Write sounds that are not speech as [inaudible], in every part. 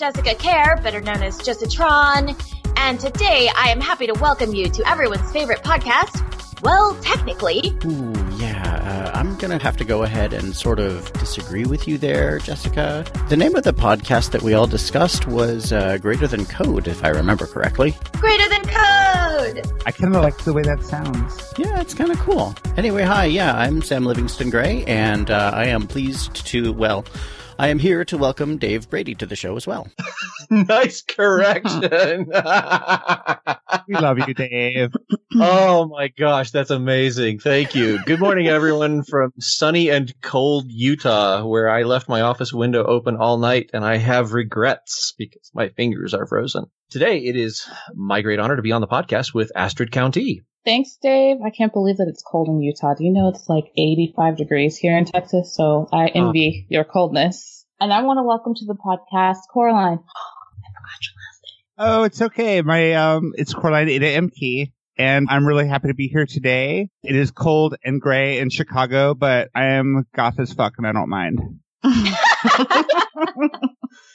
morning. Jessica Kerr, better known as Jessitron, and today I am happy to welcome you to everyone's favorite podcast. Well, technically, Ooh, yeah, uh, I'm going to have to go ahead and sort of disagree with you there, Jessica. The name of the podcast that we all discussed was uh, Greater Than Code, if I remember correctly. greater than code. I kind of like the way that sounds. Yeah, it's kind of cool. Anyway, hi, yeah, I'm Sam Livingston Gray, and uh, I am pleased to, well, I am here to welcome Dave Brady to the show as well. [laughs] nice correction. [laughs] We love you, Dave. [laughs] oh my gosh, that's amazing. Thank you. Good morning, everyone from sunny and cold Utah, where I left my office window open all night and I have regrets because my fingers are frozen. Today, it is my great honor to be on the podcast with Astrid Countee. Thanks, Dave. I can't believe that it's cold in Utah. Do you know it's like 85 degrees here in Texas? So I envy your coldness. And I want to welcome to the podcast Coraline. [gasps] Oh, it's okay. My um, it's Coraline Ada. Ehmke, and I'm really happy to be here today. It is cold and gray in Chicago, but I am goth as fuck, and I don't mind. [laughs]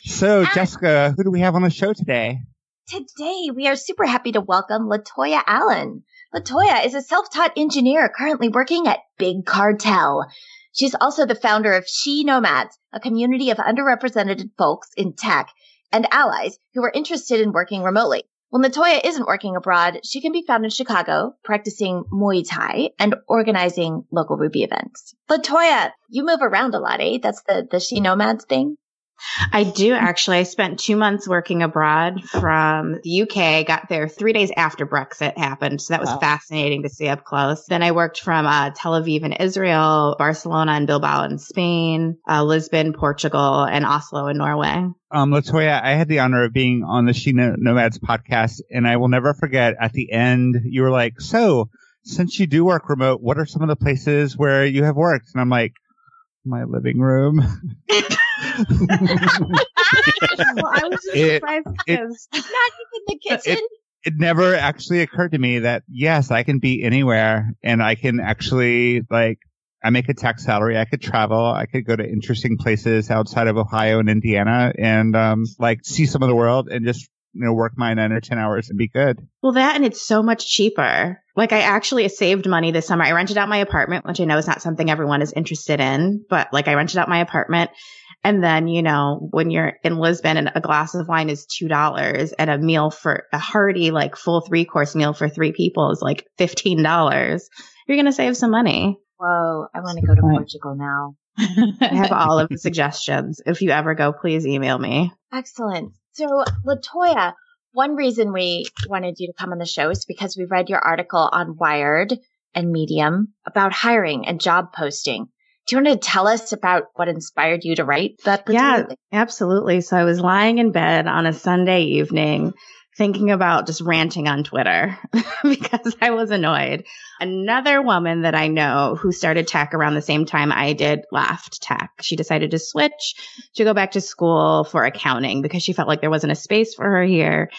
So, Jessica, who do we have on the show today? Today, we are super happy to welcome Latoya Allen. Latoya is a self-taught engineer currently working at Big Cartel. She's also the founder of She Nomads, a community of underrepresented folks in tech and allies who are interested in working remotely. When Latoya isn't working abroad, she can be found in Chicago practicing Muay Thai and organizing local Ruby events. Latoya, you move around a lot, eh? That's the, the She Nomads thing? I do actually. I spent two months working abroad from the UK. Got there three days after Brexit happened. So that was Wow. fascinating to see up close. Then I worked from uh, Tel Aviv in Israel, Barcelona and Bilbao in Spain, uh, Lisbon, Portugal, and Oslo in Norway. Um, Latoya, I had the honor of being on the She Nomads podcast, and I will never forget at the end, you were like, so since you do work remote, what are some of the places where you have worked? And I'm like, my living room. [laughs] well, I was just It- surprised it- Not even the kitchen. it never actually occurred to me that yes, I can be anywhere and I can actually like I make a tax salary. I could travel. I could go to interesting places outside of Ohio and Indiana and um like see some of the world and just you know work my nine or ten hours and be good. Well, that and it's so much cheaper. Like I actually saved money this summer. I rented out my apartment, which I know is not something everyone is interested in, but like I rented out my apartment. And then, you know, when you're in Lisbon and a glass of wine is $2 and a meal for a hearty, like full three course meal for three people is like $15, you're going to save some money. Whoa, I want to go to Portugal now. [laughs] I have all of the [laughs] suggestions. If you ever go, please email me. Excellent. So, Latoya, one reason we wanted you to come on the show is because we read your article on Wired and Medium about hiring and job posting. Do you want to tell us about what inspired you to write that? Yeah, particularly? absolutely. So I was lying in bed on a Sunday evening thinking about just ranting on Twitter [laughs] because I was annoyed. Another woman that I know who started tech around the same time I did left tech. She decided to switch to go back to school for accounting because she felt like there wasn't a space for her here.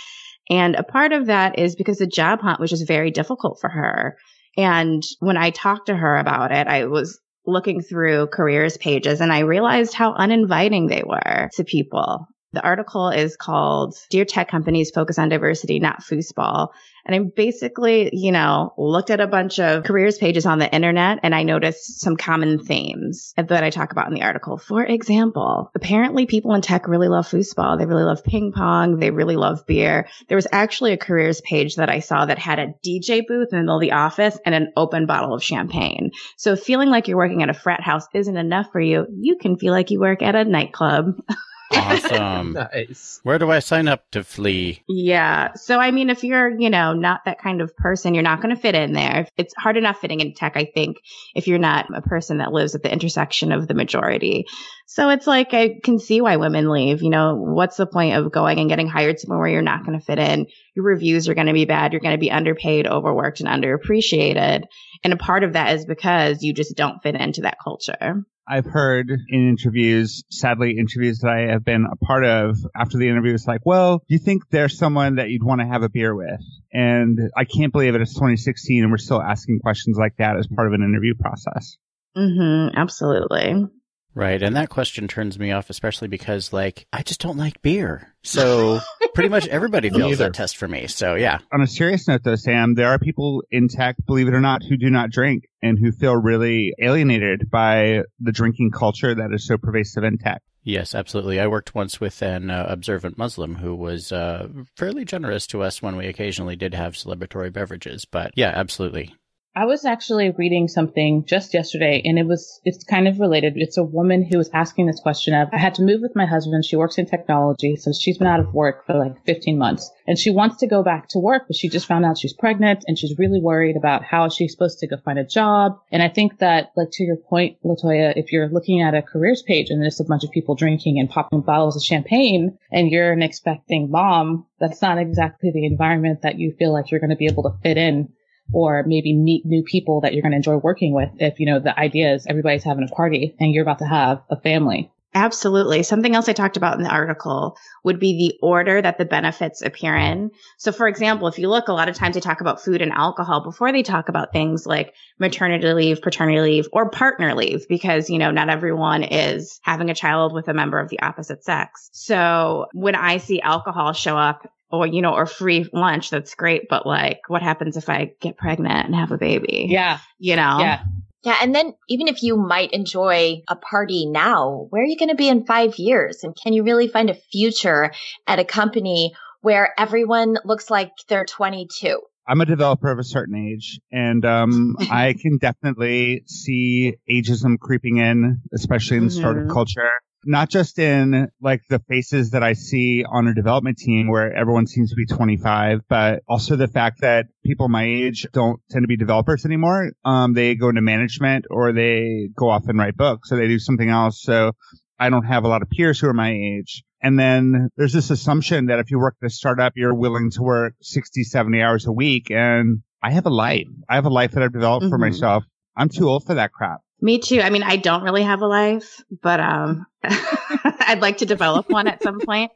And a part of that is because the job hunt was just very difficult for her. And when I talked to her about it, I was looking through careers pages and I realized how uninviting they were to people. The article is called Dear Tech Companies Focus on Diversity, Not Foosball. And I basically, you know, looked at a bunch of careers pages on the internet and I noticed some common themes that I talk about in the article. For example, apparently people in tech really love foosball. They really love ping pong. They really love beer. There was actually a careers page that I saw that had a DJ booth in the middle of the office and an open bottle of champagne. So feeling like you're working at a frat house isn't enough for you. You can feel like you work at a nightclub. [laughs] Awesome. [laughs] Nice. Where do I sign up to flee? Yeah. So, I mean, if you're, you know, not that kind of person, you're not going to fit in there. It's hard enough fitting in tech, I think, if you're not a person that lives at the intersection of the majority. So it's like, I can see why women leave. You know, what's the point of going and getting hired somewhere where you're not going to fit in? Your reviews are going to be bad. You're going to be underpaid, overworked, and underappreciated. And a part of that is because you just don't fit into that culture. I've heard in interviews, sadly, interviews that I have been a part of after the interview, it's like, well, do you think there's someone that you'd want to have a beer with? And I can't believe it. It's 2016 and we're still asking questions like that as part of an interview process. Mm-hmm. Absolutely. Right. And that question turns me off, especially because, like, I just don't like beer. So [laughs] pretty much everybody Me fails that test for me. So, yeah. On a serious note, though, Sam, there are people in tech, believe it or not, who do not drink and who feel really alienated by the drinking culture that is so pervasive in tech. Yes, absolutely. I worked once with an uh, observant Muslim who was uh, fairly generous to us when we occasionally did have celebratory beverages. But yeah, absolutely. I was actually reading something just yesterday and it was, it's kind of related. It's a woman who was asking this question of, I had to move with my husband. She works in technology. So she's been out of work for like 15 months and she wants to go back to work, but she just found out she's pregnant and she's really worried about how she's supposed to go find a job. And I think that like to your point, Latoya, if you're looking at a careers page and there's a bunch of people drinking and popping bottles of champagne and you're an expecting mom, that's not exactly the environment that you feel like you're going to be able to fit in or maybe meet new people that you're going to enjoy working with if you know the idea is everybody's having a party and you're about to have a family Absolutely. Something else I talked about in the article would be the order that the benefits appear in. So, for example, if you look, a lot of times they talk about food and alcohol before they talk about things like maternity leave, paternity leave, or partner leave, because, you know, not everyone is having a child with a member of the opposite sex. So when I see alcohol show up or, you know, or free lunch, that's great. But like, what happens if I get pregnant and have a baby? yeah You know? yeah Yeah, and then even if you might enjoy a party now, where are you going to be in five years? And can you really find a future at a company where everyone looks like they're 22? I'm a developer of a certain age, and um, [laughs] I can definitely see ageism creeping in, especially in the startup culture. Not just in like the faces that I see on a development team where everyone seems to be 25, but also the fact that people my age don't tend to be developers anymore. Um, they go into management or they go off and write books, or they do something else. So I don't have a lot of peers who are my age. And then there's this assumption that if you work at a startup, you're willing to work 60, 70 hours a week. And I have a life. I have a life that I've developed for Mhm. myself. I'm too old for that crap. Me too. I mean, I don't really have a life, but um [laughs] I'd like to develop one at some point.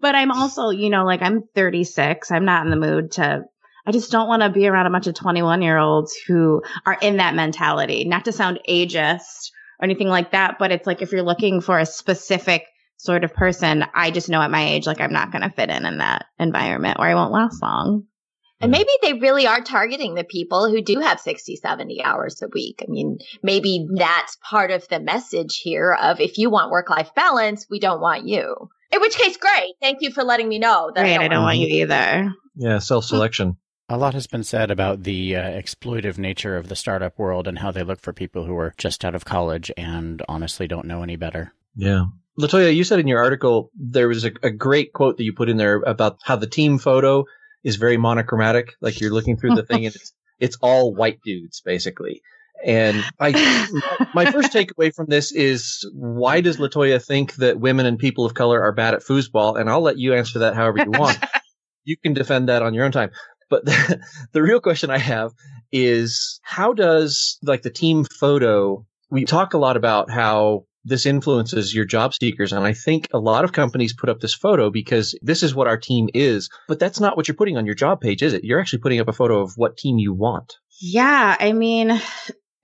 But I'm also, you know, like I'm 36. I'm not in the mood to I just don't want to be around a bunch of 21 year olds who are in that mentality. Not to sound ageist or anything like that, but it's like if you're looking for a specific sort of person, I just know at my age like I'm not going to fit in in that environment or I won't last long. And maybe they really are targeting the people who do have 60, 70 hours a week. I mean, maybe that's part of the message here of if you want work life balance, we don't want you. In which case, great. Thank you for letting me know that Right, I don't want you either. Yeah, self selection. A lot has been said about the uh, exploitive nature of the startup world and how they look for people who are just out of college and honestly don't know any better. Yeah. Latoya, you said in your article there was a, a great quote that you put in there about how the team photo is very monochromatic. Like you're looking through the thing and it's, [laughs] it's all white dudes basically. And I, my first takeaway from this is why does Latoya think that women and people of color are bad at foosball? And I'll let you answer that however you want. [laughs] you can defend that on your own time. But the, [laughs] the real question I have is how does like the team photo, we talk a lot about how this influences your job seekers. And I think a lot of companies put up this photo because this is what our team is, but that's not what you're putting on your job page, is it? You're actually putting up a photo of what team you want. Yeah, I mean,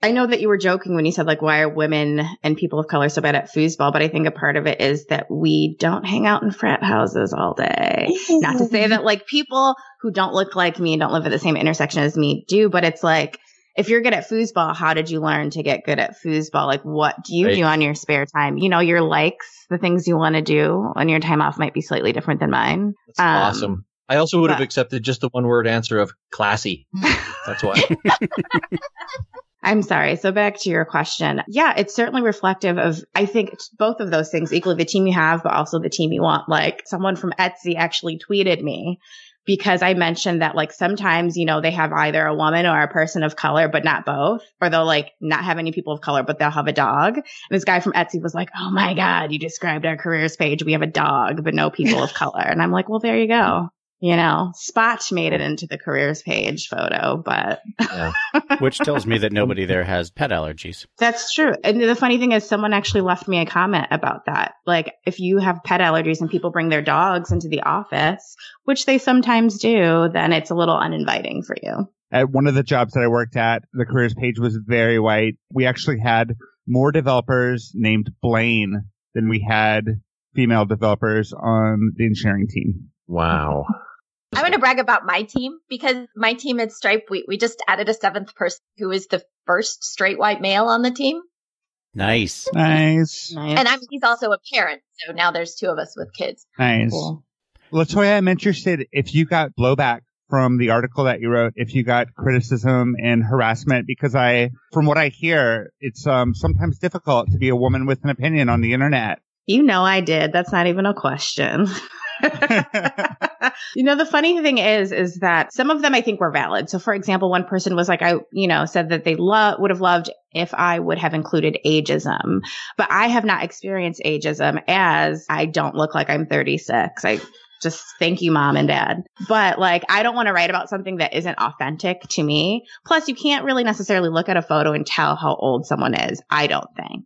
I know that you were joking when you said like why are women and people of color so bad at foosball, but I think a part of it is that we don't hang out in frat houses all day. Not to say that like people who don't look like me and don't live at the same intersection as me do, but it's like if you're good at foosball, how did you learn to get good at foosball? Like what do you Right. do on your spare time? You know, your likes, the things you want to do on your time off might be slightly different than mine. That's Um, awesome. I also would have accepted just the one word answer of classy. [laughs] That's why. [laughs] I'm sorry. So back to your question. Yeah, it's certainly reflective of, I think both of those things, equally the team you have, but also the team you want. Like someone from Etsy actually tweeted me because I mentioned that like sometimes, you know, they have either a woman or a person of color, but not both, or they'll like not have any people of color, but they'll have a dog. And this guy from Etsy was like, Oh my God, you described our careers page. We have a dog, but no people of [laughs] color. And I'm like, well, there you go. You know, Spot made it into the careers page photo, but Which tells me that nobody there has pet allergies. [laughs] That's true. And the funny thing is, someone actually left me a comment about that. Like, if you have pet allergies and people bring their dogs into the office, which they sometimes do, then it's a little uninviting for you. At one of the jobs that I worked at, the careers page was very white. We actually had more developers named Blaine than we had female developers on the engineering team. Wow. I want to brag about my team because my team at Stripe, we, we just added a seventh person who is the first straight white male on the team. Nice. Nice. Nice. And I'm, he's also a parent. So now there's two of us with kids. Nice. Cool. Latoya, I'm interested if you got blowback from the article that you wrote, if you got criticism and harassment, because I, from what I hear, it's um, sometimes difficult to be a woman with an opinion on the internet. You know I did. That's not even a question. [laughs] [laughs] you know, the funny thing is, is that some of them I think were valid. So for example, one person was like, I, you know, said that they love, would have loved if I would have included ageism, but I have not experienced ageism as I don't look like I'm 36. I just thank you, mom and dad. But like, I don't want to write about something that isn't authentic to me. Plus, you can't really necessarily look at a photo and tell how old someone is. I don't think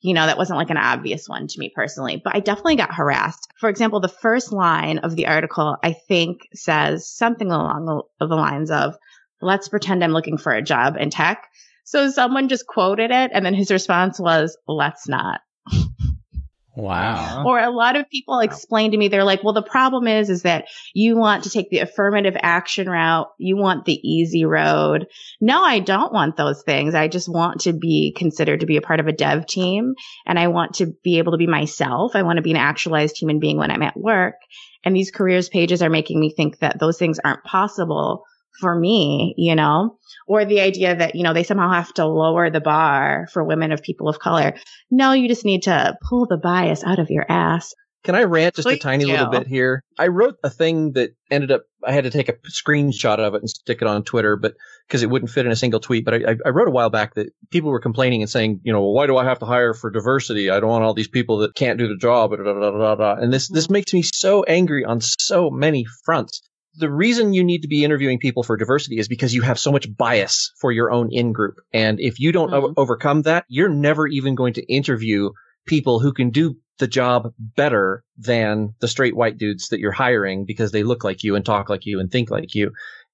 you know, that wasn't like an obvious one to me personally, but I definitely got harassed. For example, the first line of the article, I think says something along the, lines of, let's pretend I'm looking for a job in tech. So someone just quoted it and then his response was, let's not. Wow. Or a lot of people explain to me, they're like, well, the problem is, is that you want to take the affirmative action route. You want the easy road. No, I don't want those things. I just want to be considered to be a part of a dev team and I want to be able to be myself. I want to be an actualized human being when I'm at work. And these careers pages are making me think that those things aren't possible for me, you know, or the idea that, you know, they somehow have to lower the bar for women of people of color. No, you just need to pull the bias out of your ass. Can I rant just a Please tiny little bit here? I wrote a thing that ended up, I had to take a screenshot of it and stick it on Twitter, but because it wouldn't fit in a single tweet. But I, I wrote a while back that people were complaining and saying, you know, why do I have to hire for diversity? I don't want all these people that can't do the job. Da, da, da, da, da. And this, this mm-hmm. makes me so angry on so many fronts. The reason you need to be interviewing people for diversity is because you have so much bias for your own in group. And if you don't o- Mhm. overcome that, you're never even going to interview people who can do the job better than the straight white dudes that you're hiring because they look like you and talk like you and think like you.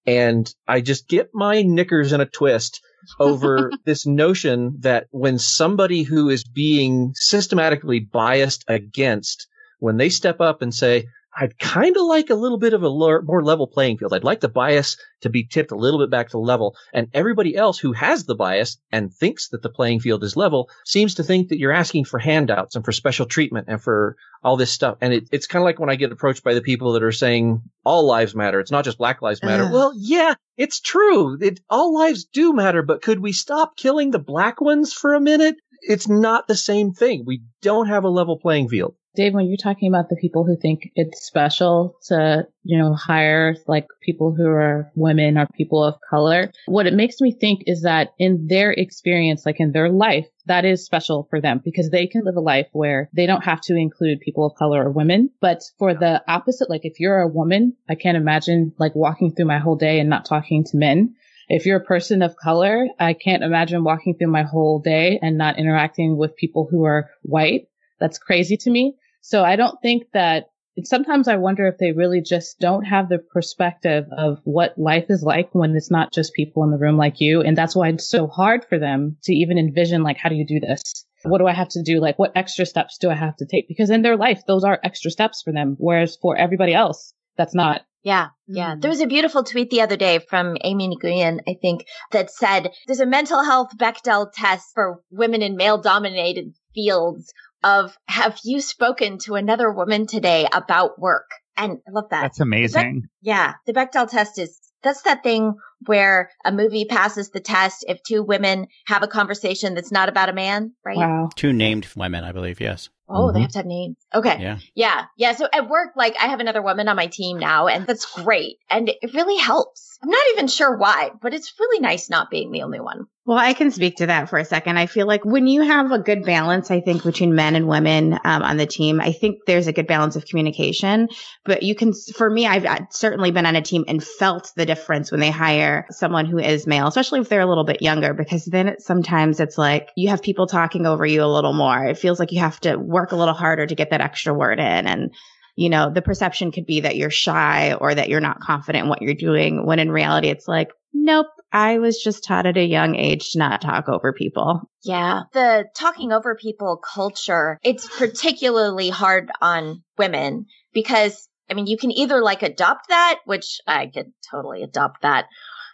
And I just get my knickers in a twist [laughs] over this notion that when somebody who is being systematically biased against, when they step up and say, I'd kind of like a little bit of a lower, more level playing field. I'd like the bias to be tipped a little bit back to level. And everybody else who has the bias and thinks that the playing field is level seems to think that you're asking for handouts and for special treatment and for all this stuff. And it, it's kind of like when I get approached by the people that are saying all lives matter. It's not just Black Lives Matter. Ugh. Well, yeah, it's true. It, all lives do matter, but could we stop killing the black ones for a minute? It's not the same thing. We don't have a level playing field. Dave, when you're talking about the people who think it's special to, you know, hire like people who are women or people of color, what it makes me think is that in their experience, like in their life, that is special for them because they can live a life where they don't have to include people of color or women. But for the opposite, like if you're a woman, I can't imagine like walking through my whole day and not talking to men. If you're a person of color, I can't imagine walking through my whole day and not interacting with people who are white. That's crazy to me. So I don't think that sometimes I wonder if they really just don't have the perspective of what life is like when it's not just people in the room like you. And that's why it's so hard for them to even envision, like, how do you do this? What do I have to do? Like, what extra steps do I have to take? Because in their life, those are extra steps for them. Whereas for everybody else, that's not. Yeah, yeah. Mm. There was a beautiful tweet the other day from Amy Nguyen, I think, that said there's a mental health Bechdel test for women in male dominated fields of have you spoken to another woman today about work? And I love that. That's amazing. Yeah, the Bechdel test is that's that thing where a movie passes the test if two women have a conversation that's not about a man, right? Wow. Two named women, I believe. Yes. Oh, they Mhm. have to have names. Okay. Yeah. Yeah. Yeah. So at work, like I have another woman on my team now and that's great. And it really helps. I'm not even sure why, but it's really nice not being the only one. Well, I can speak to that for a second. I feel like when you have a good balance, I think between men and women um, on the team, I think there's a good balance of communication. But you can, for me, I've certainly been on a team and felt the difference when they hire someone who is male, especially if they're a little bit younger, because then it, sometimes it's like you have people talking over you a little more. It feels like you have to work a little harder to get that extra word in. And you know, the perception could be that you're shy or that you're not confident in what you're doing when in reality it's like, nope, I was just taught at a young age to not talk over people. Yeah. The talking over people culture, it's particularly hard on women because, I mean, you can either like adopt that, which I could totally adopt that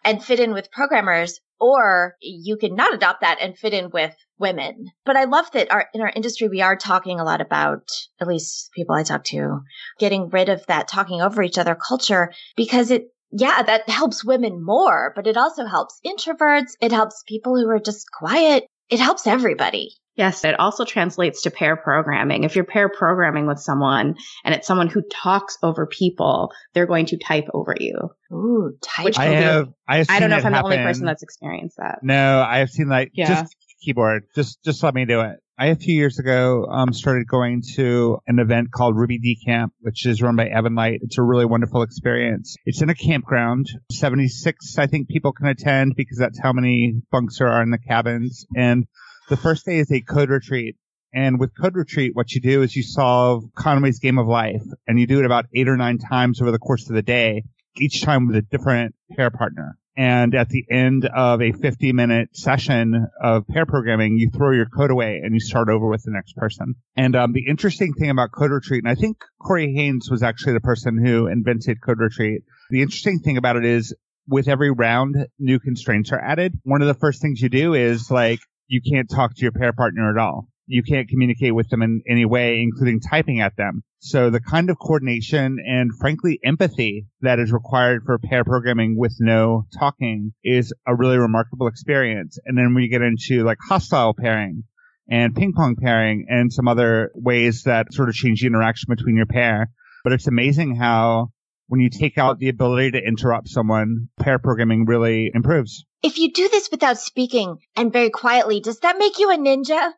and fit in with programmers, or you can not adopt that and fit in with women. But I love that our, in our industry, we are talking a lot about, at least people I talk to, getting rid of that talking over each other culture because it, yeah, that helps women more, but it also helps introverts. It helps people who are just quiet. It helps everybody. Yes, it also translates to pair programming. If you're pair programming with someone and it's someone who talks over people, they're going to type over you. Ooh, type. I have. I, have I don't know if I'm happen. the only person that's experienced that. No, I have seen like Yeah. just keyboard. Just just let me do it. I a few years ago um, started going to an event called Ruby DCamp, which is run by Evan Light. It's a really wonderful experience. It's in a campground. 76, I think, people can attend because that's how many bunks there are in the cabins. And the first day is a code retreat. And with Code Retreat, what you do is you solve Conway's Game of Life, and you do it about eight or nine times over the course of the day, each time with a different pair partner. And at the end of a 50 minute session of pair programming, you throw your code away and you start over with the next person. And um, the interesting thing about Code Retreat, and I think Corey Haines was actually the person who invented Code Retreat. The interesting thing about it is with every round, new constraints are added. One of the first things you do is like, you can't talk to your pair partner at all. You can't communicate with them in any way, including typing at them. So the kind of coordination and frankly empathy that is required for pair programming with no talking is a really remarkable experience. And then we get into like hostile pairing and ping pong pairing and some other ways that sort of change the interaction between your pair. But it's amazing how when you take out the ability to interrupt someone, pair programming really improves. If you do this without speaking and very quietly, does that make you a ninja?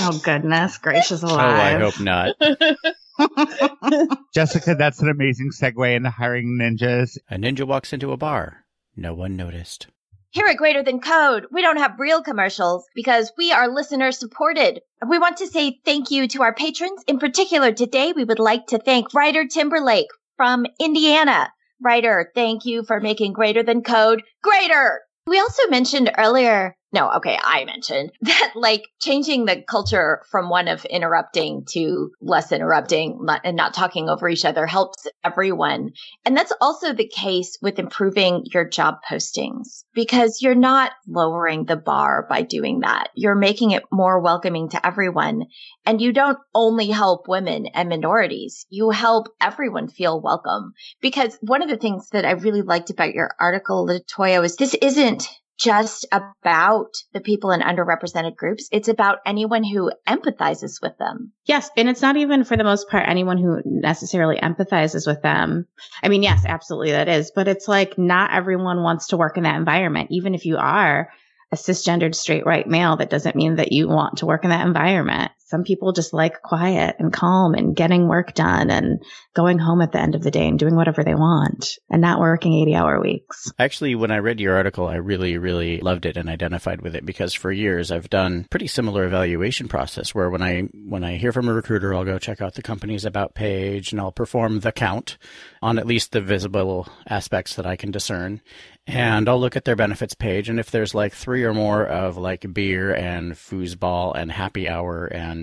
Oh goodness gracious Oh, I alive. hope not. [laughs] Jessica, that's an amazing segue into hiring ninjas. A ninja walks into a bar. No one noticed. Here at Greater Than Code, we don't have real commercials because we are listener supported. We want to say thank you to our patrons. In particular, today we would like to thank writer Timberlake from Indiana. Writer, thank you for making Greater Than Code greater. We also mentioned earlier, no, okay, I mentioned [laughs] that like changing the culture from one of interrupting to less interrupting and not talking over each other helps everyone. And that's also the case with improving your job postings because you're not lowering the bar by doing that. You're making it more welcoming to everyone. And you don't only help women and minorities. You help everyone feel welcome because one of the things that I really liked about your article, Latoya, was this isn't just about the people in underrepresented groups. It's about anyone who empathizes with them. Yes, and it's not even for the most part anyone who necessarily empathizes with them. I mean, yes, absolutely that is, but it's like not everyone wants to work in that environment. Even if you are a cisgendered straight white male, that doesn't mean that you want to work in that environment. Some people just like quiet and calm and getting work done and going home at the end of the day and doing whatever they want and not working 80 hour weeks. Actually, when I read your article, I really, really loved it and identified with it because for years I've done pretty similar evaluation process where when I when I hear from a recruiter, I'll go check out the company's about page and I'll perform the count on at least the visible aspects that I can discern. And I'll look at their benefits page, and if there's like three or more of like beer and foosball and happy hour and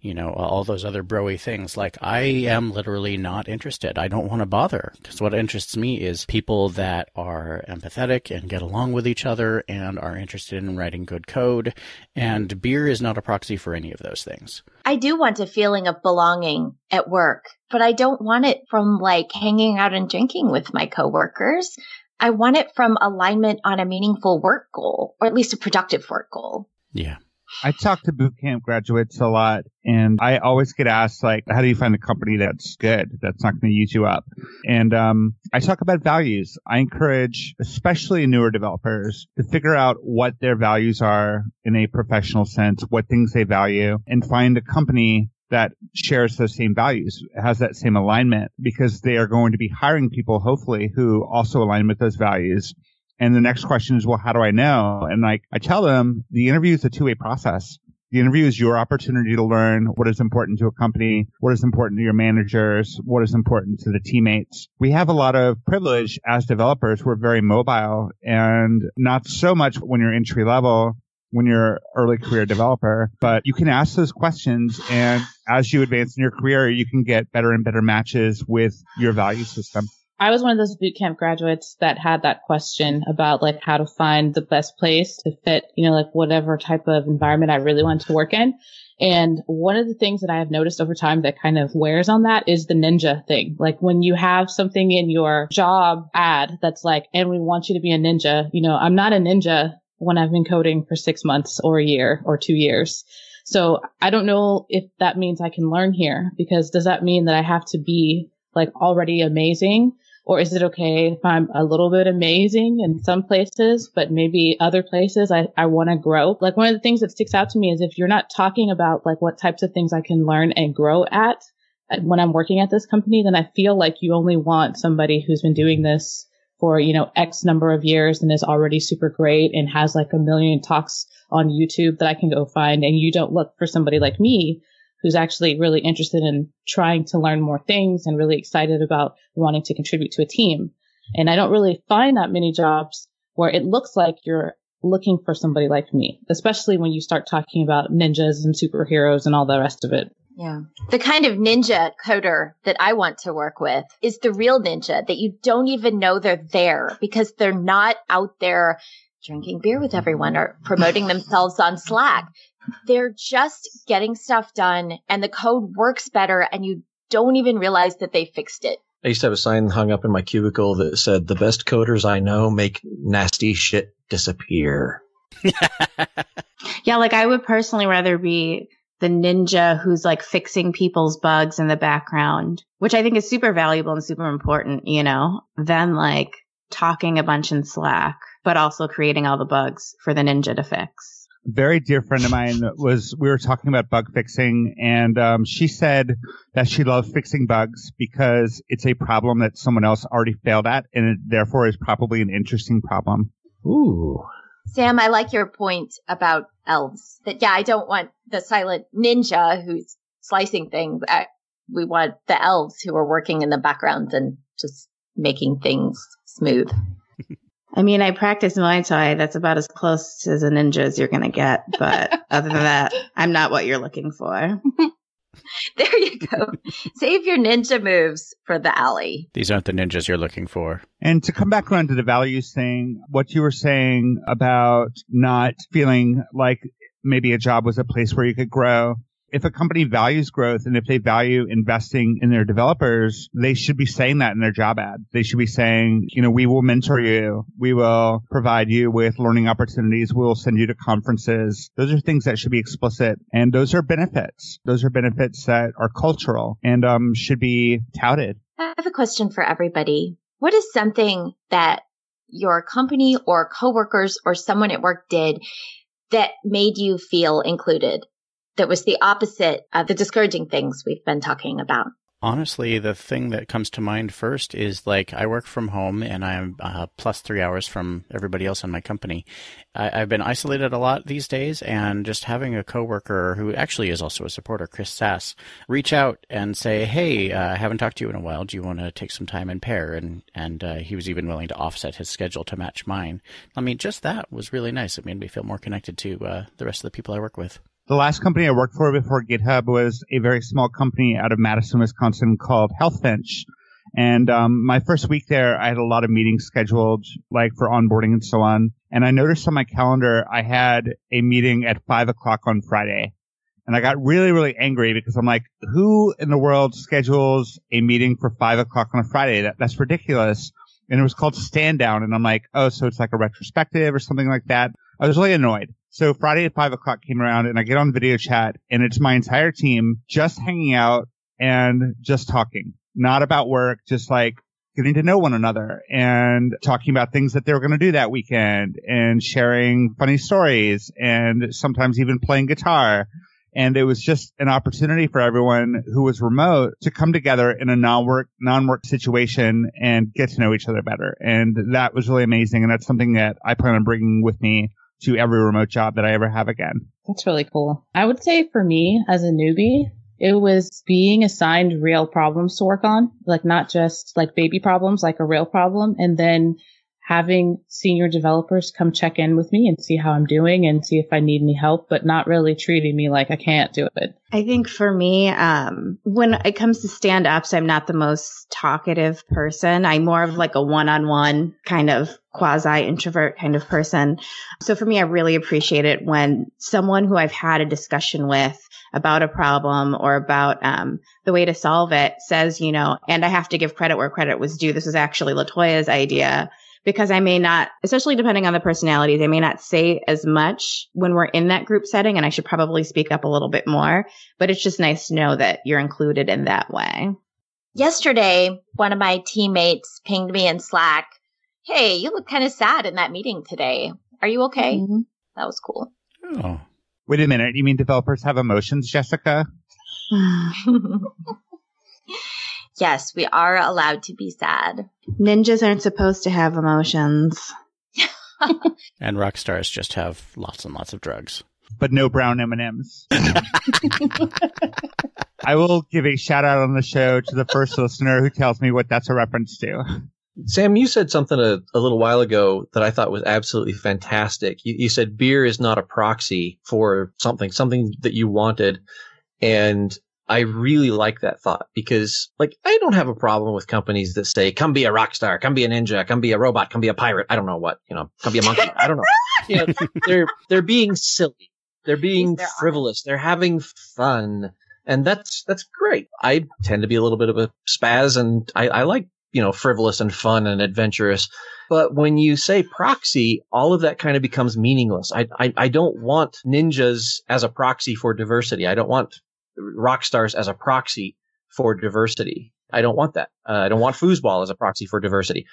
you know all those other broy things, like I am literally not interested. I don't want to bother because what interests me is people that are empathetic and get along with each other and are interested in writing good code. And beer is not a proxy for any of those things. I do want a feeling of belonging at work, but I don't want it from like hanging out and drinking with my coworkers. I want it from alignment on a meaningful work goal, or at least a productive work goal. Yeah. I talk to boot camp graduates a lot and I always get asked like, how do you find a company that's good, that's not going to use you up? And, um, I talk about values. I encourage, especially newer developers to figure out what their values are in a professional sense, what things they value and find a company that shares those same values, has that same alignment because they are going to be hiring people, hopefully, who also align with those values. And the next question is, well, how do I know? And like I tell them, the interview is a two way process. The interview is your opportunity to learn what is important to a company, what is important to your managers, what is important to the teammates. We have a lot of privilege as developers. We're very mobile and not so much when you're entry level when you're early career developer, but you can ask those questions and as you advance in your career, you can get better and better matches with your value system. I was one of those bootcamp graduates that had that question about like how to find the best place to fit, you know, like whatever type of environment I really wanted to work in. And one of the things that I have noticed over time that kind of wears on that is the ninja thing. Like when you have something in your job ad that's like, and we want you to be a ninja, you know, I'm not a ninja when I've been coding for six months or a year or two years. So I don't know if that means I can learn here because does that mean that I have to be like already amazing or is it okay if I'm a little bit amazing in some places, but maybe other places I, I want to grow? Like one of the things that sticks out to me is if you're not talking about like what types of things I can learn and grow at uh, when I'm working at this company, then I feel like you only want somebody who's been doing this for, you know, X number of years and is already super great and has like a million talks on YouTube that I can go find. And you don't look for somebody like me who's actually really interested in trying to learn more things and really excited about wanting to contribute to a team. And I don't really find that many jobs where it looks like you're looking for somebody like me, especially when you start talking about ninjas and superheroes and all the rest of it. Yeah. The kind of ninja coder that I want to work with is the real ninja that you don't even know they're there because they're not out there drinking beer with everyone or promoting themselves on Slack. They're just getting stuff done and the code works better and you don't even realize that they fixed it. I used to have a sign hung up in my cubicle that said, the best coders I know make nasty shit disappear. [laughs] yeah, like I would personally rather be the ninja who's like fixing people's bugs in the background, which I think is super valuable and super important, you know, than like talking a bunch in Slack, but also creating all the bugs for the ninja to fix very dear friend of mine was we were talking about bug fixing and um, she said that she loves fixing bugs because it's a problem that someone else already failed at and it therefore is probably an interesting problem. Ooh. Sam i like your point about elves that yeah i don't want the silent ninja who's slicing things. I, we want the elves who are working in the background and just making things smooth I mean, I practice Muay Thai. That's about as close as a ninja as you're going to get. But [laughs] other than that, I'm not what you're looking for. [laughs] there you go. Save your ninja moves for the alley. These aren't the ninjas you're looking for. And to come back around to the values thing, what you were saying about not feeling like maybe a job was a place where you could grow if a company values growth and if they value investing in their developers, they should be saying that in their job ad. They should be saying, you know, we will mentor you. We will provide you with learning opportunities. We will send you to conferences. Those are things that should be explicit and those are benefits. Those are benefits that are cultural and um, should be touted. I have a question for everybody. What is something that your company or coworkers or someone at work did that made you feel included? That was the opposite of the discouraging things we've been talking about? Honestly, the thing that comes to mind first is like I work from home and I'm uh, plus three hours from everybody else in my company. I, have been isolated a lot these days, and just having a coworker who actually is also a supporter, Chris Sass, reach out and say, "Hey, uh, I haven't talked to you in a while. Do you want to take some time and pair?" And and uh, he was even willing to offset his schedule to match mine. I mean, just that was really nice. It made me feel more connected to uh, the rest of the people I work with. The last company I worked for before GitHub was a very small company out of Madison, Wisconsin called Healthfinch. And um, my first week there, I had a lot of meetings scheduled, like for onboarding and so on. And I noticed on my calendar, I had a meeting at five o'clock on Friday. And I got really, really angry because I'm like, who in the world schedules a meeting for five o'clock on a Friday? That, that's ridiculous. And it was called Stand Down. And I'm like, oh, so it's like a retrospective or something like that. I was really annoyed. So Friday at five o'clock came around and I get on video chat and it's my entire team just hanging out and just talking, not about work, just like getting to know one another and talking about things that they were going to do that weekend and sharing funny stories and sometimes even playing guitar. And it was just an opportunity for everyone who was remote to come together in a non-work, non-work situation and get to know each other better. And that was really amazing. And that's something that I plan on bringing with me to every remote job that I ever have again. That's really cool. I would say for me as a newbie, it was being assigned real problems to work on, like not just like baby problems, like a real problem. And then having senior developers come check in with me and see how I'm doing and see if I need any help, but not really treating me like I can't do it. I think for me, um, when it comes to stand ups, I'm not the most talkative person. I'm more of like a one on one kind of quasi introvert kind of person. So for me, I really appreciate it when someone who I've had a discussion with about a problem or about um, the way to solve it says, you know, and I have to give credit where credit was due. This was actually Latoya's idea because I may not, especially depending on the personalities, they may not say as much when we're in that group setting and I should probably speak up a little bit more, but it's just nice to know that you're included in that way. Yesterday, one of my teammates pinged me in Slack, Hey, you look kind of sad in that meeting today. Are you okay? Mm-hmm. That was cool. Oh. Wait a minute. You mean developers have emotions, Jessica? [sighs] [laughs] yes, we are allowed to be sad. Ninjas aren't supposed to have emotions. [laughs] and rock stars just have lots and lots of drugs. But no brown M&Ms. [laughs] I will give a shout out on the show to the first listener who tells me what that's a reference to. Sam, you said something a, a, little while ago that I thought was absolutely fantastic. You, you said beer is not a proxy for something, something that you wanted. And I really like that thought because like I don't have a problem with companies that say, come be a rock star, come be a ninja, come be a robot, come be a pirate. I don't know what, you know, come be a monkey. I don't know. [laughs] You know they're, they're being silly. They're being they're frivolous. They're having fun. And that's, that's great. I tend to be a little bit of a spaz and I, I like, you know, frivolous and fun and adventurous. But when you say proxy, all of that kind of becomes meaningless. I, I, I don't want ninjas as a proxy for diversity. I don't want rock stars as a proxy for diversity. I don't want that. Uh, I don't want foosball as a proxy for diversity.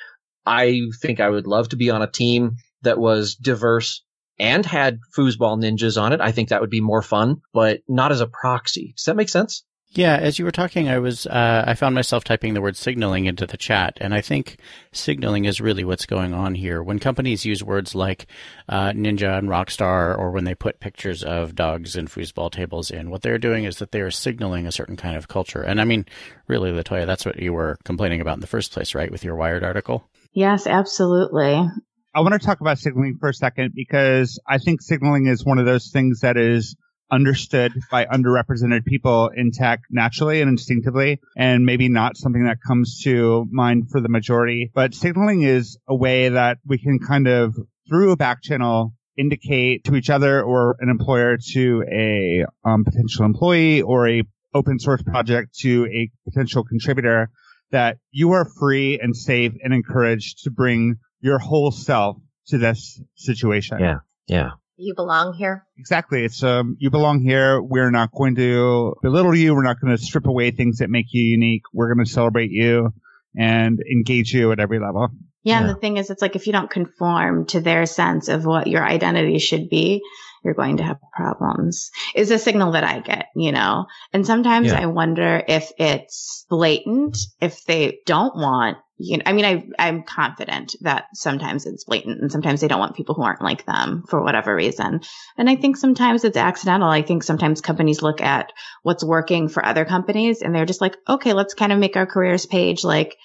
I think I would love to be on a team that was diverse and had foosball ninjas on it. I think that would be more fun, but not as a proxy. Does that make sense? Yeah, as you were talking, I was uh, I found myself typing the word signaling into the chat, and I think signaling is really what's going on here. When companies use words like uh, Ninja and Rockstar, or when they put pictures of dogs and foosball tables in, what they're doing is that they are signaling a certain kind of culture. And I mean, really, Latoya, that's what you were complaining about in the first place, right, with your Wired article? Yes, absolutely. I want to talk about signaling for a second because I think signaling is one of those things that is understood by underrepresented people in tech naturally and instinctively, and maybe not something that comes to mind for the majority. But signaling is a way that we can kind of, through a back channel, indicate to each other or an employer to a um, potential employee or a open source project to a potential contributor that you are free and safe and encouraged to bring your whole self to this situation. Yeah. Yeah you belong here. Exactly. It's um, you belong here. We're not going to belittle you. We're not going to strip away things that make you unique. We're going to celebrate you and engage you at every level. Yeah, yeah, and the thing is, it's like if you don't conform to their sense of what your identity should be, you're going to have problems. Is a signal that I get, you know. And sometimes yeah. I wonder if it's blatant, if they don't want you know, I mean, I, I'm confident that sometimes it's blatant and sometimes they don't want people who aren't like them for whatever reason. And I think sometimes it's accidental. I think sometimes companies look at what's working for other companies and they're just like, okay, let's kind of make our careers page like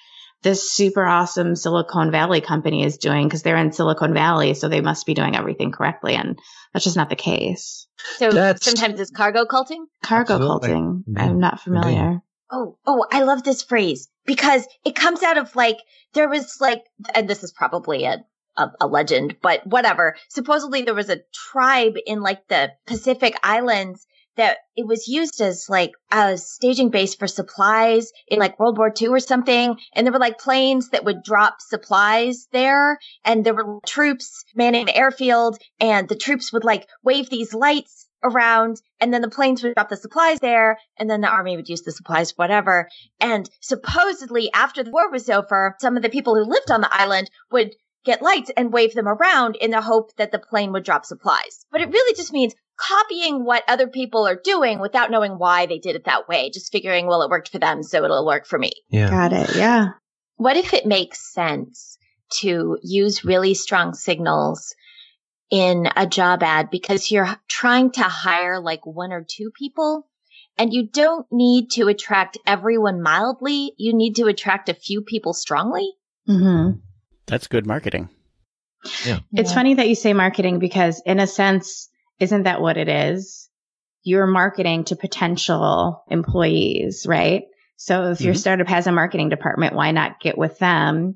this super awesome Silicon Valley company is doing because they're in Silicon Valley. So they must be doing everything correctly. And that's just not the case. So that's, sometimes it's cargo culting? Cargo Absolutely. culting. Mm-hmm. I'm not familiar. Oh, oh, I love this phrase because it comes out of like, there was like, and this is probably a, a, a, legend, but whatever. Supposedly there was a tribe in like the Pacific Islands that it was used as like a staging base for supplies in like World War II or something. And there were like planes that would drop supplies there and there were troops manning the airfield and the troops would like wave these lights around and then the planes would drop the supplies there and then the army would use the supplies, whatever. And supposedly after the war was over, some of the people who lived on the island would get lights and wave them around in the hope that the plane would drop supplies. But it really just means copying what other people are doing without knowing why they did it that way. Just figuring, well, it worked for them, so it'll work for me. Yeah. Got it. Yeah. What if it makes sense to use really strong signals in a job ad because you're trying to hire like one or two people and you don't need to attract everyone mildly. You need to attract a few people strongly. Mm-hmm. That's good marketing. Yeah. It's funny that you say marketing because, in a sense, isn't that what it is? You're marketing to potential employees, right? So if your Mhm. startup has a marketing department, why not get with them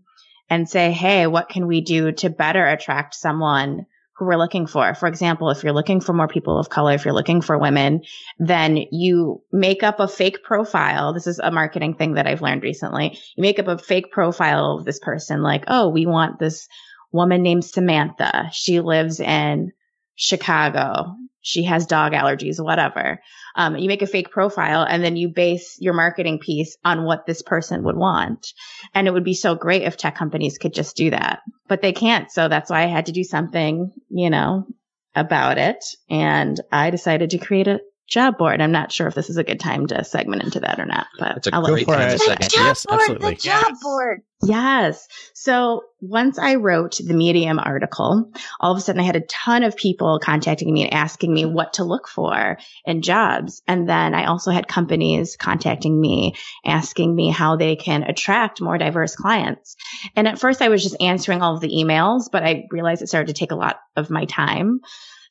and say, Hey, what can we do to better attract someone who we're looking for? For example, if you're looking for more people of color, if you're looking for women, then you make up a fake profile. This is a marketing thing that I've learned recently. You make up a fake profile of this person, like, Oh, we want this woman named Samantha. She lives in Chicago. She has dog allergies, whatever. Um, you make a fake profile and then you base your marketing piece on what this person would want. And it would be so great if tech companies could just do that, but they can't. So that's why I had to do something, you know, about it. And I decided to create a job board. I'm not sure if this is a good time to segment into that or not, but It's a I'll let great for time it. to The job Yes, board, absolutely. the job Yes. board. Yes. So once I wrote the Medium article, all of a sudden I had a ton of people contacting me and asking me what to look for in jobs. And then I also had companies contacting me, asking me how they can attract more diverse clients. And at first I was just answering all of the emails, but I realized it started to take a lot of my time.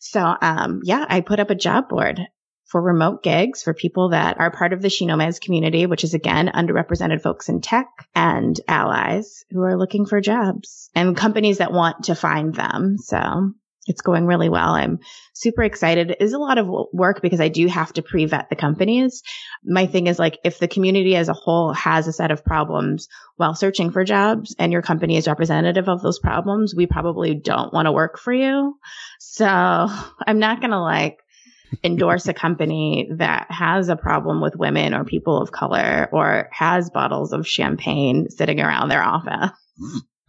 So, um, yeah, I put up a job board for remote gigs for people that are part of the She community, which is again underrepresented folks in tech and allies who are looking for jobs and companies that want to find them. So it's going really well. I'm super excited. It is a lot of work because I do have to pre-vet the companies. My thing is like if the community as a whole has a set of problems while searching for jobs and your company is representative of those problems, we probably don't want to work for you. So [laughs] I'm not going to like endorse a company that has a problem with women or people of color or has bottles of champagne sitting around their office.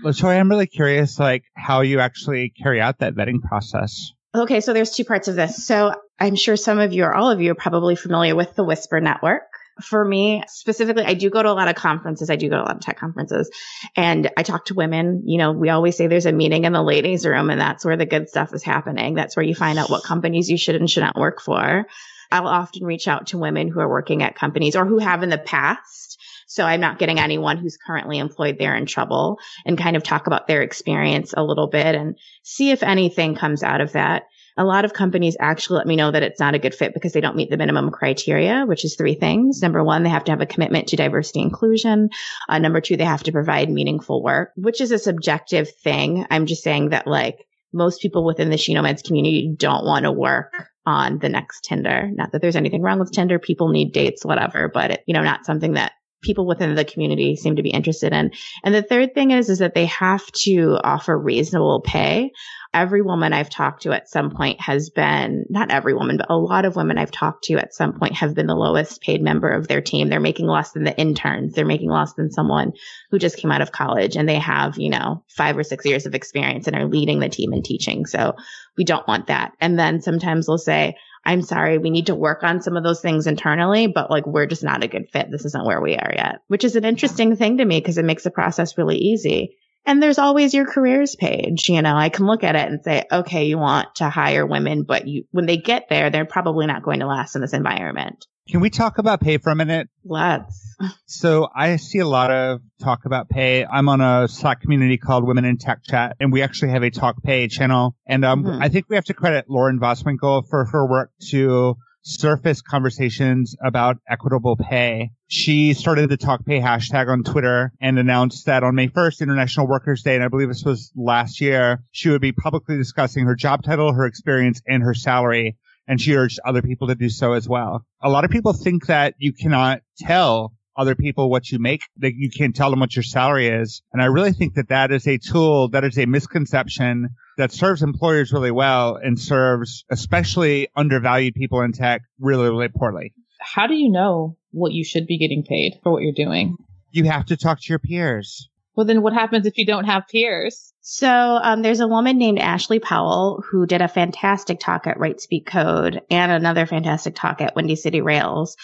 Latoya, I'm really curious, like how you actually carry out that vetting process. Okay, so there's two parts of this. So I'm sure some of you or all of you are probably familiar with the Whisper Network. For me specifically, I do go to a lot of conferences. I do go to a lot of tech conferences and I talk to women. You know, we always say there's a meeting in the ladies room and that's where the good stuff is happening. That's where you find out what companies you should and should not work for. I'll often reach out to women who are working at companies or who have in the past. So I'm not getting anyone who's currently employed there in trouble and kind of talk about their experience a little bit and see if anything comes out of that. A lot of companies actually let me know that it's not a good fit because they don't meet the minimum criteria, which is three things. Number one, they have to have a commitment to diversity inclusion. Uh, number two, they have to provide meaningful work, which is a subjective thing. I'm just saying that like most people within the She Nomads community don't want to work on the next Tinder. Not that there's anything wrong with Tinder. People need dates, whatever, but it, you know, not something that people within the community seem to be interested in. And the third thing is, is that they have to offer reasonable pay. Every woman I've talked to at some point has been, not every woman, but a lot of women I've talked to at some point have been the lowest paid member of their team. They're making less than the interns. They're making less than someone who just came out of college and they have, you know, five or six years of experience and are leading the team and teaching. So we don't want that. And then sometimes they'll say, I'm sorry, we need to work on some of those things internally, but like we're just not a good fit. This isn't where we are yet, which is an interesting thing to me because it makes the process really easy. And there's always your careers page. You know, I can look at it and say, okay, you want to hire women, but you, when they get there, they're probably not going to last in this environment. Can we talk about pay for a minute? Let's. So I see a lot of talk about pay. I'm on a Slack community called Women in Tech Chat, and we actually have a talk pay channel. And um, Mhm. I think we have to credit Lauren Voswinkel for her work to surface conversations about equitable pay. She started the talk pay hashtag on Twitter and announced that on May 1st, International Workers Day, and I believe this was last year, she would be publicly discussing her job title, her experience, and her salary. And she urged other people to do so as well. A lot of people think that you cannot tell other people what you make, that you can't tell them what your salary is. And I really think that that is a tool, that is a misconception that serves employers really well and serves especially undervalued people in tech really, really poorly. How do you know what you should be getting paid for what you're doing? You have to talk to your peers. Well, then what happens if you don't have peers? So um, there's a woman named Ashley Powell who did a fantastic talk at Write Speak Code and another fantastic talk at Windy City Rails.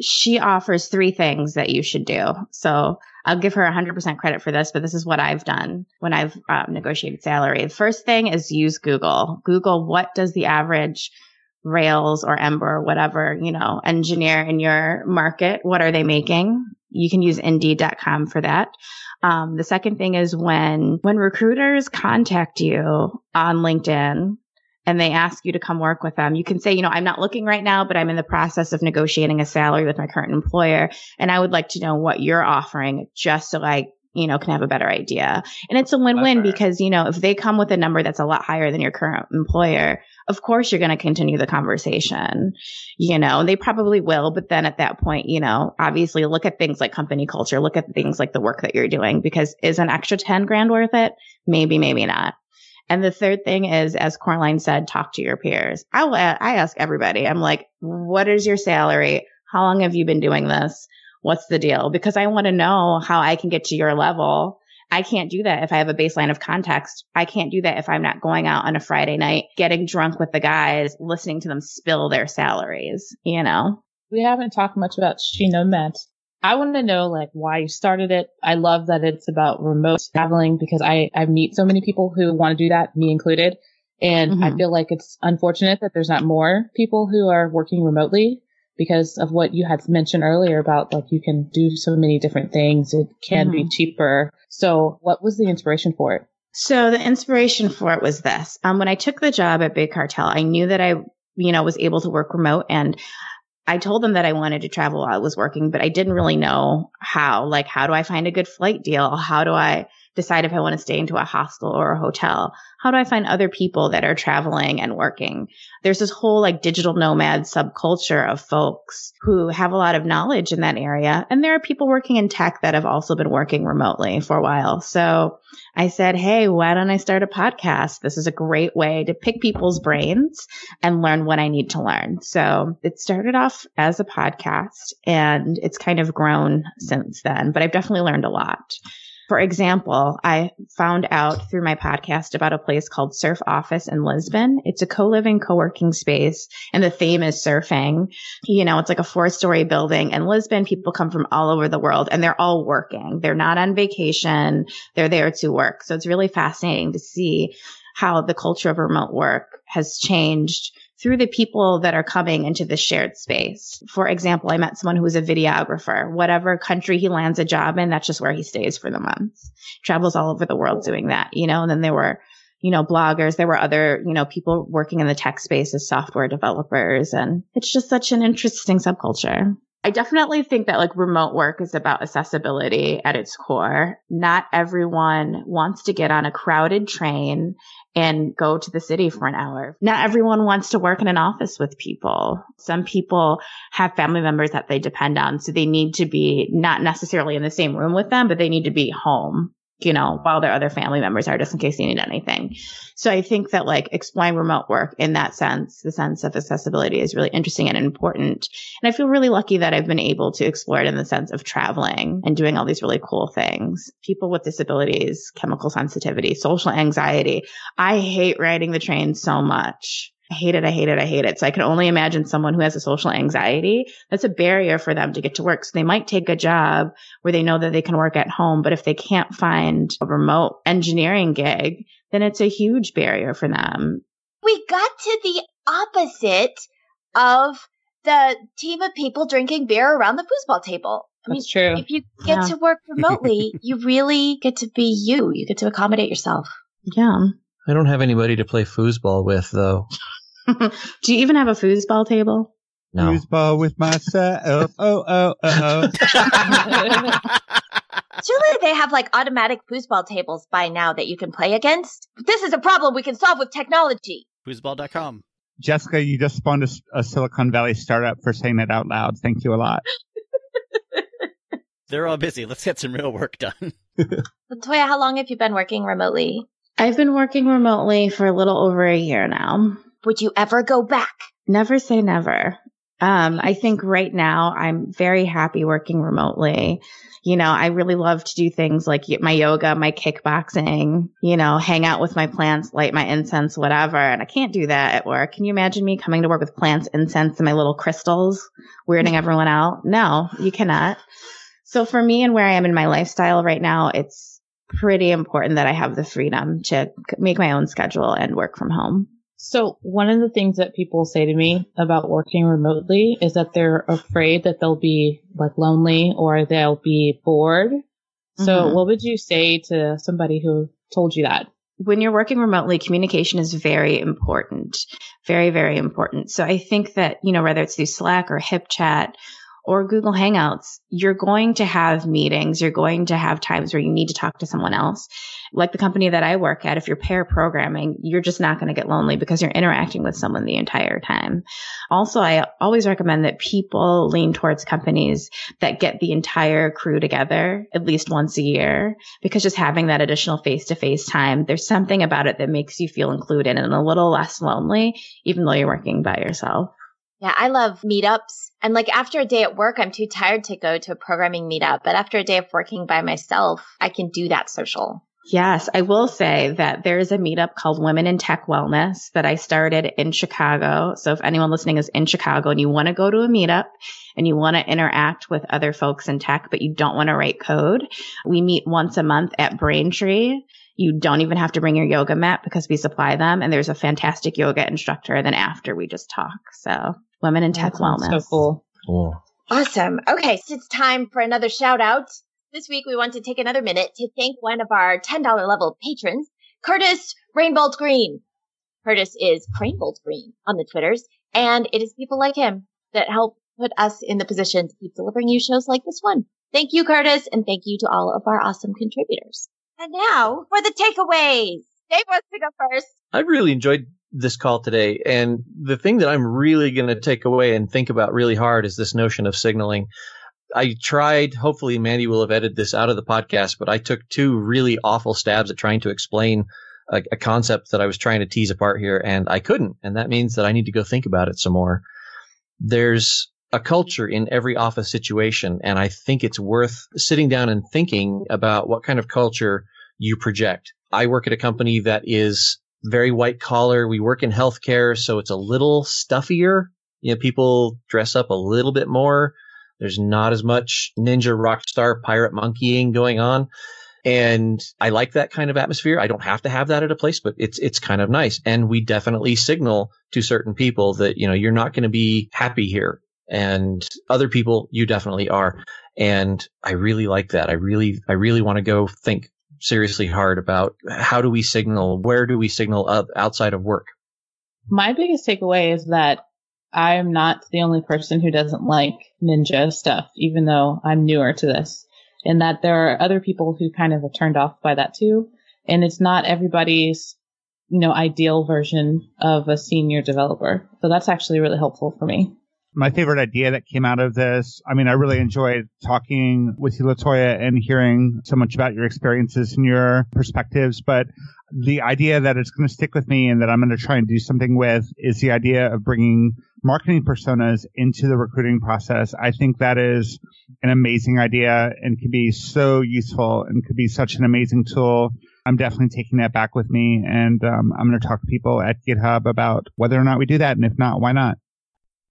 She offers three things that you should do. So I'll give her 100% credit for this, but this is what I've done when I've um, negotiated salary. The first thing is use Google. Google, what does the average Rails or Ember or whatever, you know, engineer in your market, what are they making? You can use indeed.com for that. Um, the second thing is when, when recruiters contact you on LinkedIn, and they ask you to come work with them, you can say, you know, I'm not looking right now, but I'm in the process of negotiating a salary with my current employer. And I would like to know what you're offering just so I, you know, can have a better idea. And it's a win-win because, you know, if they come with a number that's a lot higher than your current employer, of course you're going to continue the conversation. You know, they probably will, but then at that point, you know, obviously look at things like company culture, look at things like the work that you're doing because is an extra 10 grand worth it? Maybe, maybe not. And the third thing is, as Coraline said, talk to your peers. I will, I ask everybody, I'm like, what is your salary? How long have you been doing this? What's the deal? Because I want to know how I can get to your level. I can't do that if I have a baseline of context. I can't do that if I'm not going out on a Friday night, getting drunk with the guys, listening to them spill their salaries, you know? We haven't talked much about She Nomads. I want to know like why you started it. I love that it's about remote traveling because I, I meet so many people who want to do that, me included. And mm-hmm. I feel like it's unfortunate that there's not more people who are working remotely because of what you had mentioned earlier about like you can do so many different things. It can mm-hmm. be cheaper. So what was the inspiration for it? So the inspiration for it was this. Um, when I took the job at Big Cartel, I knew that I, you know, was able to work remote and I told them that I wanted to travel while I was working, but I didn't really know how. Like, how do I find a good flight deal? How do I decide if I want to stay into a hostel or a hotel? How do I find other people that are traveling and working? There's this whole like digital nomad subculture of folks who have a lot of knowledge in that area. And there are people working in tech that have also been working remotely for a while. So I said, Hey, why don't I start a podcast? This is a great way to pick people's brains and learn what I need to learn. So it started off as a podcast and it's kind of grown since then, but I've definitely learned a lot. For example, I found out through my podcast about a place called Surf Office in Lisbon. It's a co-living co-working space and the theme is surfing. You know, it's like a four story building in Lisbon. People come from all over the world and they're all working. They're not on vacation. They're there to work. So it's really fascinating to see how the culture of remote work has changed through the people that are coming into the shared space. For example, I met someone who was a videographer. Whatever country he lands a job in, that's just where he stays for the month. Travels all over the world doing that, you know, and then there were, you know, bloggers. There were other, you know, people working in the tech space as software developers. And it's just such an interesting subculture. I definitely think that like remote work is about accessibility at its core. Not everyone wants to get on a crowded train and go to the city for an hour. Not everyone wants to work in an office with people. Some people have family members that they depend on. So they need to be not necessarily in the same room with them, but they need to be home you know, while their other family members are just in case they need anything. So I think that like exploring remote work in that sense, the sense of accessibility is really interesting and important. And I feel really lucky that I've been able to explore it in the sense of traveling and doing all these really cool things. People with disabilities, chemical sensitivity, social anxiety. I hate riding the train so much. I hate it. I hate it. I hate it. So I can only imagine someone who has a social anxiety. That's a barrier for them to get to work. So they might take a job where they know that they can work at home. But if they can't find a remote engineering gig, then it's a huge barrier for them. We got to the opposite of the team of people drinking beer around the foosball table. I mean, That's true. If you get yeah. to work remotely, [laughs] you really get to be you. You get to accommodate yourself. Yeah. I don't have anybody to play foosball with, though. [laughs] Do you even have a foosball table? No. Foosball with myself. [laughs] Oh, oh, oh, oh. [laughs] Surely they have like automatic foosball tables by now that you can play against. This is a problem we can solve with technology. Foosball.com. Jessica, you just spawned a, a Silicon Valley startup for saying that out loud. Thank you a lot. They're all busy. Let's get some real work done. Latoya, how long have you been working remotely? I've been working remotely for a little over a year now. Would you ever go back? Never say never. Um, I think right now I'm very happy working remotely. You know, I really love to do things like my yoga, my kickboxing, you know, hang out with my plants, light my incense, whatever. And I can't do that at work. Can you imagine me coming to work with plants, incense, and my little crystals, weirding everyone out? No, you cannot. So for me and where I am in my lifestyle right now, it's pretty important that I have the freedom to make my own schedule and work from home. So one of the things that people say to me about working remotely is that they're afraid that they'll be like lonely or they'll be bored. So mm-hmm. what would you say to somebody who told you that? When you're working remotely, communication is very important. Very, very important. So I think that, you know, whether it's through Slack or HipChat or Google Hangouts, you're going to have meetings. You're going to have times where you need to talk to someone else. Like the company that I work at, if you're pair programming, you're just not going to get lonely because you're interacting with someone the entire time. Also, I always recommend that people lean towards companies that get the entire crew together at least once a year because just having that additional face to face time, there's something about it that makes you feel included and a little less lonely, even though you're working by yourself. Yeah, I love meetups. And like after a day at work, I'm too tired to go to a programming meetup. But after a day of working by myself, I can do that social. Yes, I will say that there's a meetup called Women in Tech Wellness that I started in Chicago. So if anyone listening is in Chicago and you want to go to a meetup and you want to interact with other folks in tech, but you don't want to write code, we meet once a month at Braintree. You don't even have to bring your yoga mat because we supply them. And there's a fantastic yoga instructor. And then after we just talk. So women in tech wellness. So cool. Cool. Awesome. Okay. So it's time for another shout out. This week we want to take another minute to thank one of our $10 level patrons, Kurtis Rainbolt Greene. Kurtis is krainboltgreene on the Twitters, and it is people like him that help put us in the position to keep delivering you shows like this one. Thank you, Kurtis, and thank you to all of our awesome contributors. And now for the takeaways. Dave wants to go first. I really enjoyed this call today. And the thing that I'm really going to take away and think about really hard is this notion of signaling. I tried, hopefully Mandy will have edited this out of the podcast, but I took two really awful stabs at trying to explain a, a concept that I was trying to tease apart here and I couldn't. And that means that I need to go think about it some more. There's a culture in every office situation. And I think it's worth sitting down and thinking about what kind of culture you project. I work at a company that is very white collar. We work in healthcare, so it's a little stuffier. You know, people dress up a little bit more. There's not as much ninja rock star pirate monkeying going on. And I like that kind of atmosphere. I don't have to have that at a place, but it's, it's kind of nice. And we definitely signal to certain people that, you know, you're not going to be happy here and other people you definitely are. And I really like that. I really, I really want to go think seriously hard about how do we signal, where do we signal outside of work? My biggest takeaway is that I am not the only person who doesn't like ninja stuff, even though I'm newer to this, and that there are other people who kind of are turned off by that too. And it's not everybody's, you know, ideal version of a senior developer. So that's actually really helpful for me my favorite idea that came out of this. I mean, I really enjoyed talking with you, Latoya, and hearing so much about your experiences and your perspectives. But the idea that it's going to stick with me and that I'm going to try and do something with is the idea of bringing marketing personas into the recruiting process. I think that is an amazing idea and can be so useful and could be such an amazing tool. I'm definitely taking that back with me and um, I'm going to talk to people at GitHub about whether or not we do that. And if not, why not?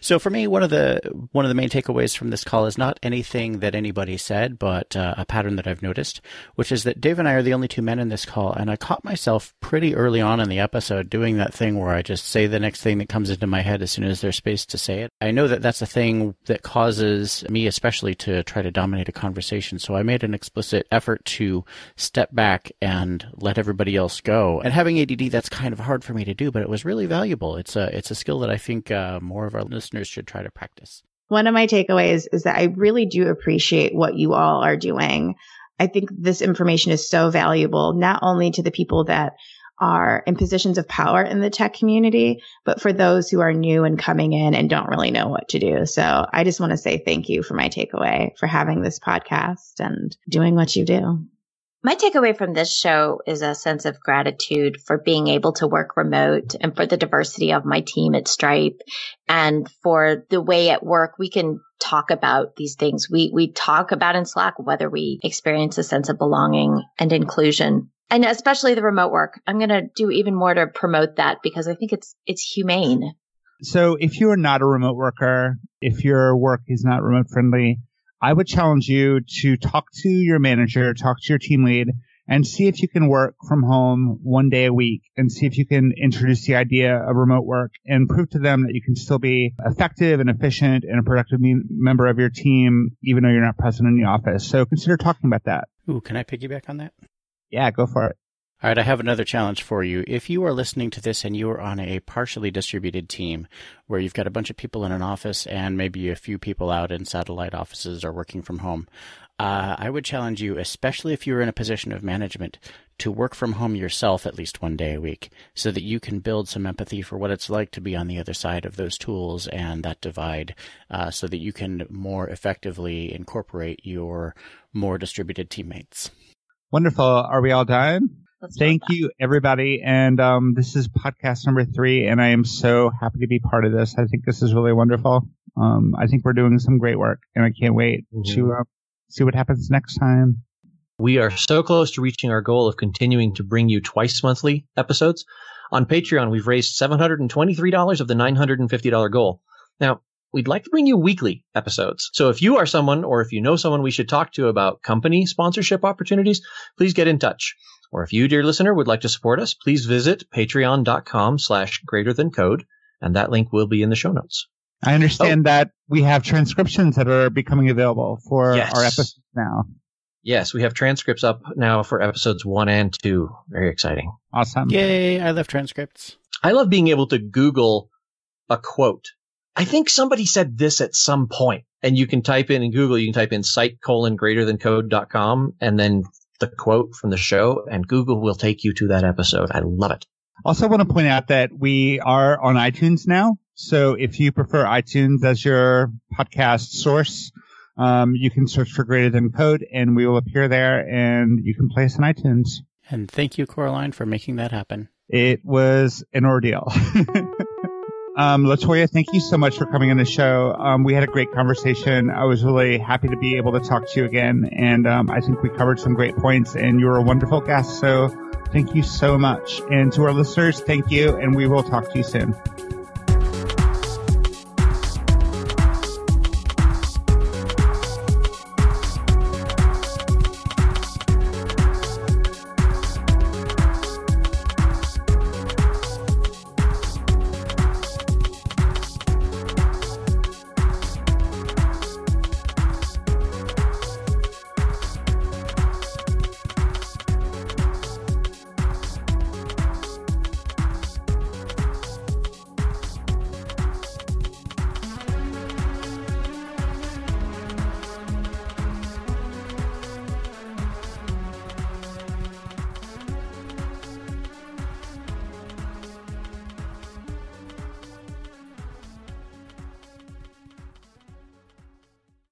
So for me, one of the one of the main takeaways from this call is not anything that anybody said, but uh, a pattern that I've noticed, which is that Dave and I are the only two men in this call, and I caught myself pretty early on in the episode doing that thing where I just say the next thing that comes into my head as soon as there's space to say it. I know that that's a thing that causes me, especially, to try to dominate a conversation. So I made an explicit effort to step back and let everybody else go. And having ADD, that's kind of hard for me to do, but it was really valuable. It's a it's a skill that I think uh, more of our listeners listeners should try to practice. One of my takeaways is that I really do appreciate what you all are doing. I think this information is so valuable, not only to the people that are in positions of power in the tech community, but for those who are new and coming in and don't really know what to do. So I just want to say thank you for my takeaway for having this podcast and doing what you do. My takeaway from this show is a sense of gratitude for being able to work remote and for the diversity of my team at Stripe and for the way at work we can talk about these things. We, we talk about in Slack whether we experience a sense of belonging and inclusion and especially the remote work. I'm going to do even more to promote that because I think it's, it's humane. So if you are not a remote worker, if your work is not remote friendly, I would challenge you to talk to your manager, talk to your team lead, and see if you can work from home one day a week and see if you can introduce the idea of remote work and prove to them that you can still be effective and efficient and a productive member of your team, even though you're not present in the office. So consider talking about that. Ooh, can I piggyback on that? Yeah, go for it. All right, I have another challenge for you. If you are listening to this and you are on a partially distributed team where you've got a bunch of people in an office and maybe a few people out in satellite offices or working from home, uh, I would challenge you, especially if you're in a position of management, to work from home yourself at least one day a week so that you can build some empathy for what it's like to be on the other side of those tools and that divide uh, so that you can more effectively incorporate your more distributed teammates. Wonderful. Are we all done? Let's Thank you, everybody. And um, this is podcast number three, and I am so happy to be part of this. I think this is really wonderful. Um, I think we're doing some great work, and I can't wait mm-hmm. to uh, see what happens next time. We are so close to reaching our goal of continuing to bring you twice monthly episodes. On Patreon, we've raised $723 of the $950 goal. Now, we'd like to bring you weekly episodes. So if you are someone or if you know someone we should talk to about company sponsorship opportunities, please get in touch. Or if you, dear listener, would like to support us, please visit patreon.com slash greater than code, and that link will be in the show notes. I understand oh. that we have transcriptions that are becoming available for yes. our episodes now. Yes, we have transcripts up now for episodes one and two. Very exciting. Awesome. Yay, I love transcripts. I love being able to Google a quote. I think somebody said this at some point, and you can type in in Google, you can type in site colon greater than code.com and then the quote from the show, and Google will take you to that episode. I love it. Also, want to point out that we are on iTunes now. So if you prefer iTunes as your podcast source, um, you can search for Greater Than Code, and we will appear there, and you can play us on iTunes. And thank you, Coraline, for making that happen. It was an ordeal. [laughs] Um, Latoya, thank you so much for coming on the show. Um, we had a great conversation. I was really happy to be able to talk to you again. And um, I think we covered some great points and you were a wonderful guest. So thank you so much. And to our listeners, thank you. And we will talk to you soon.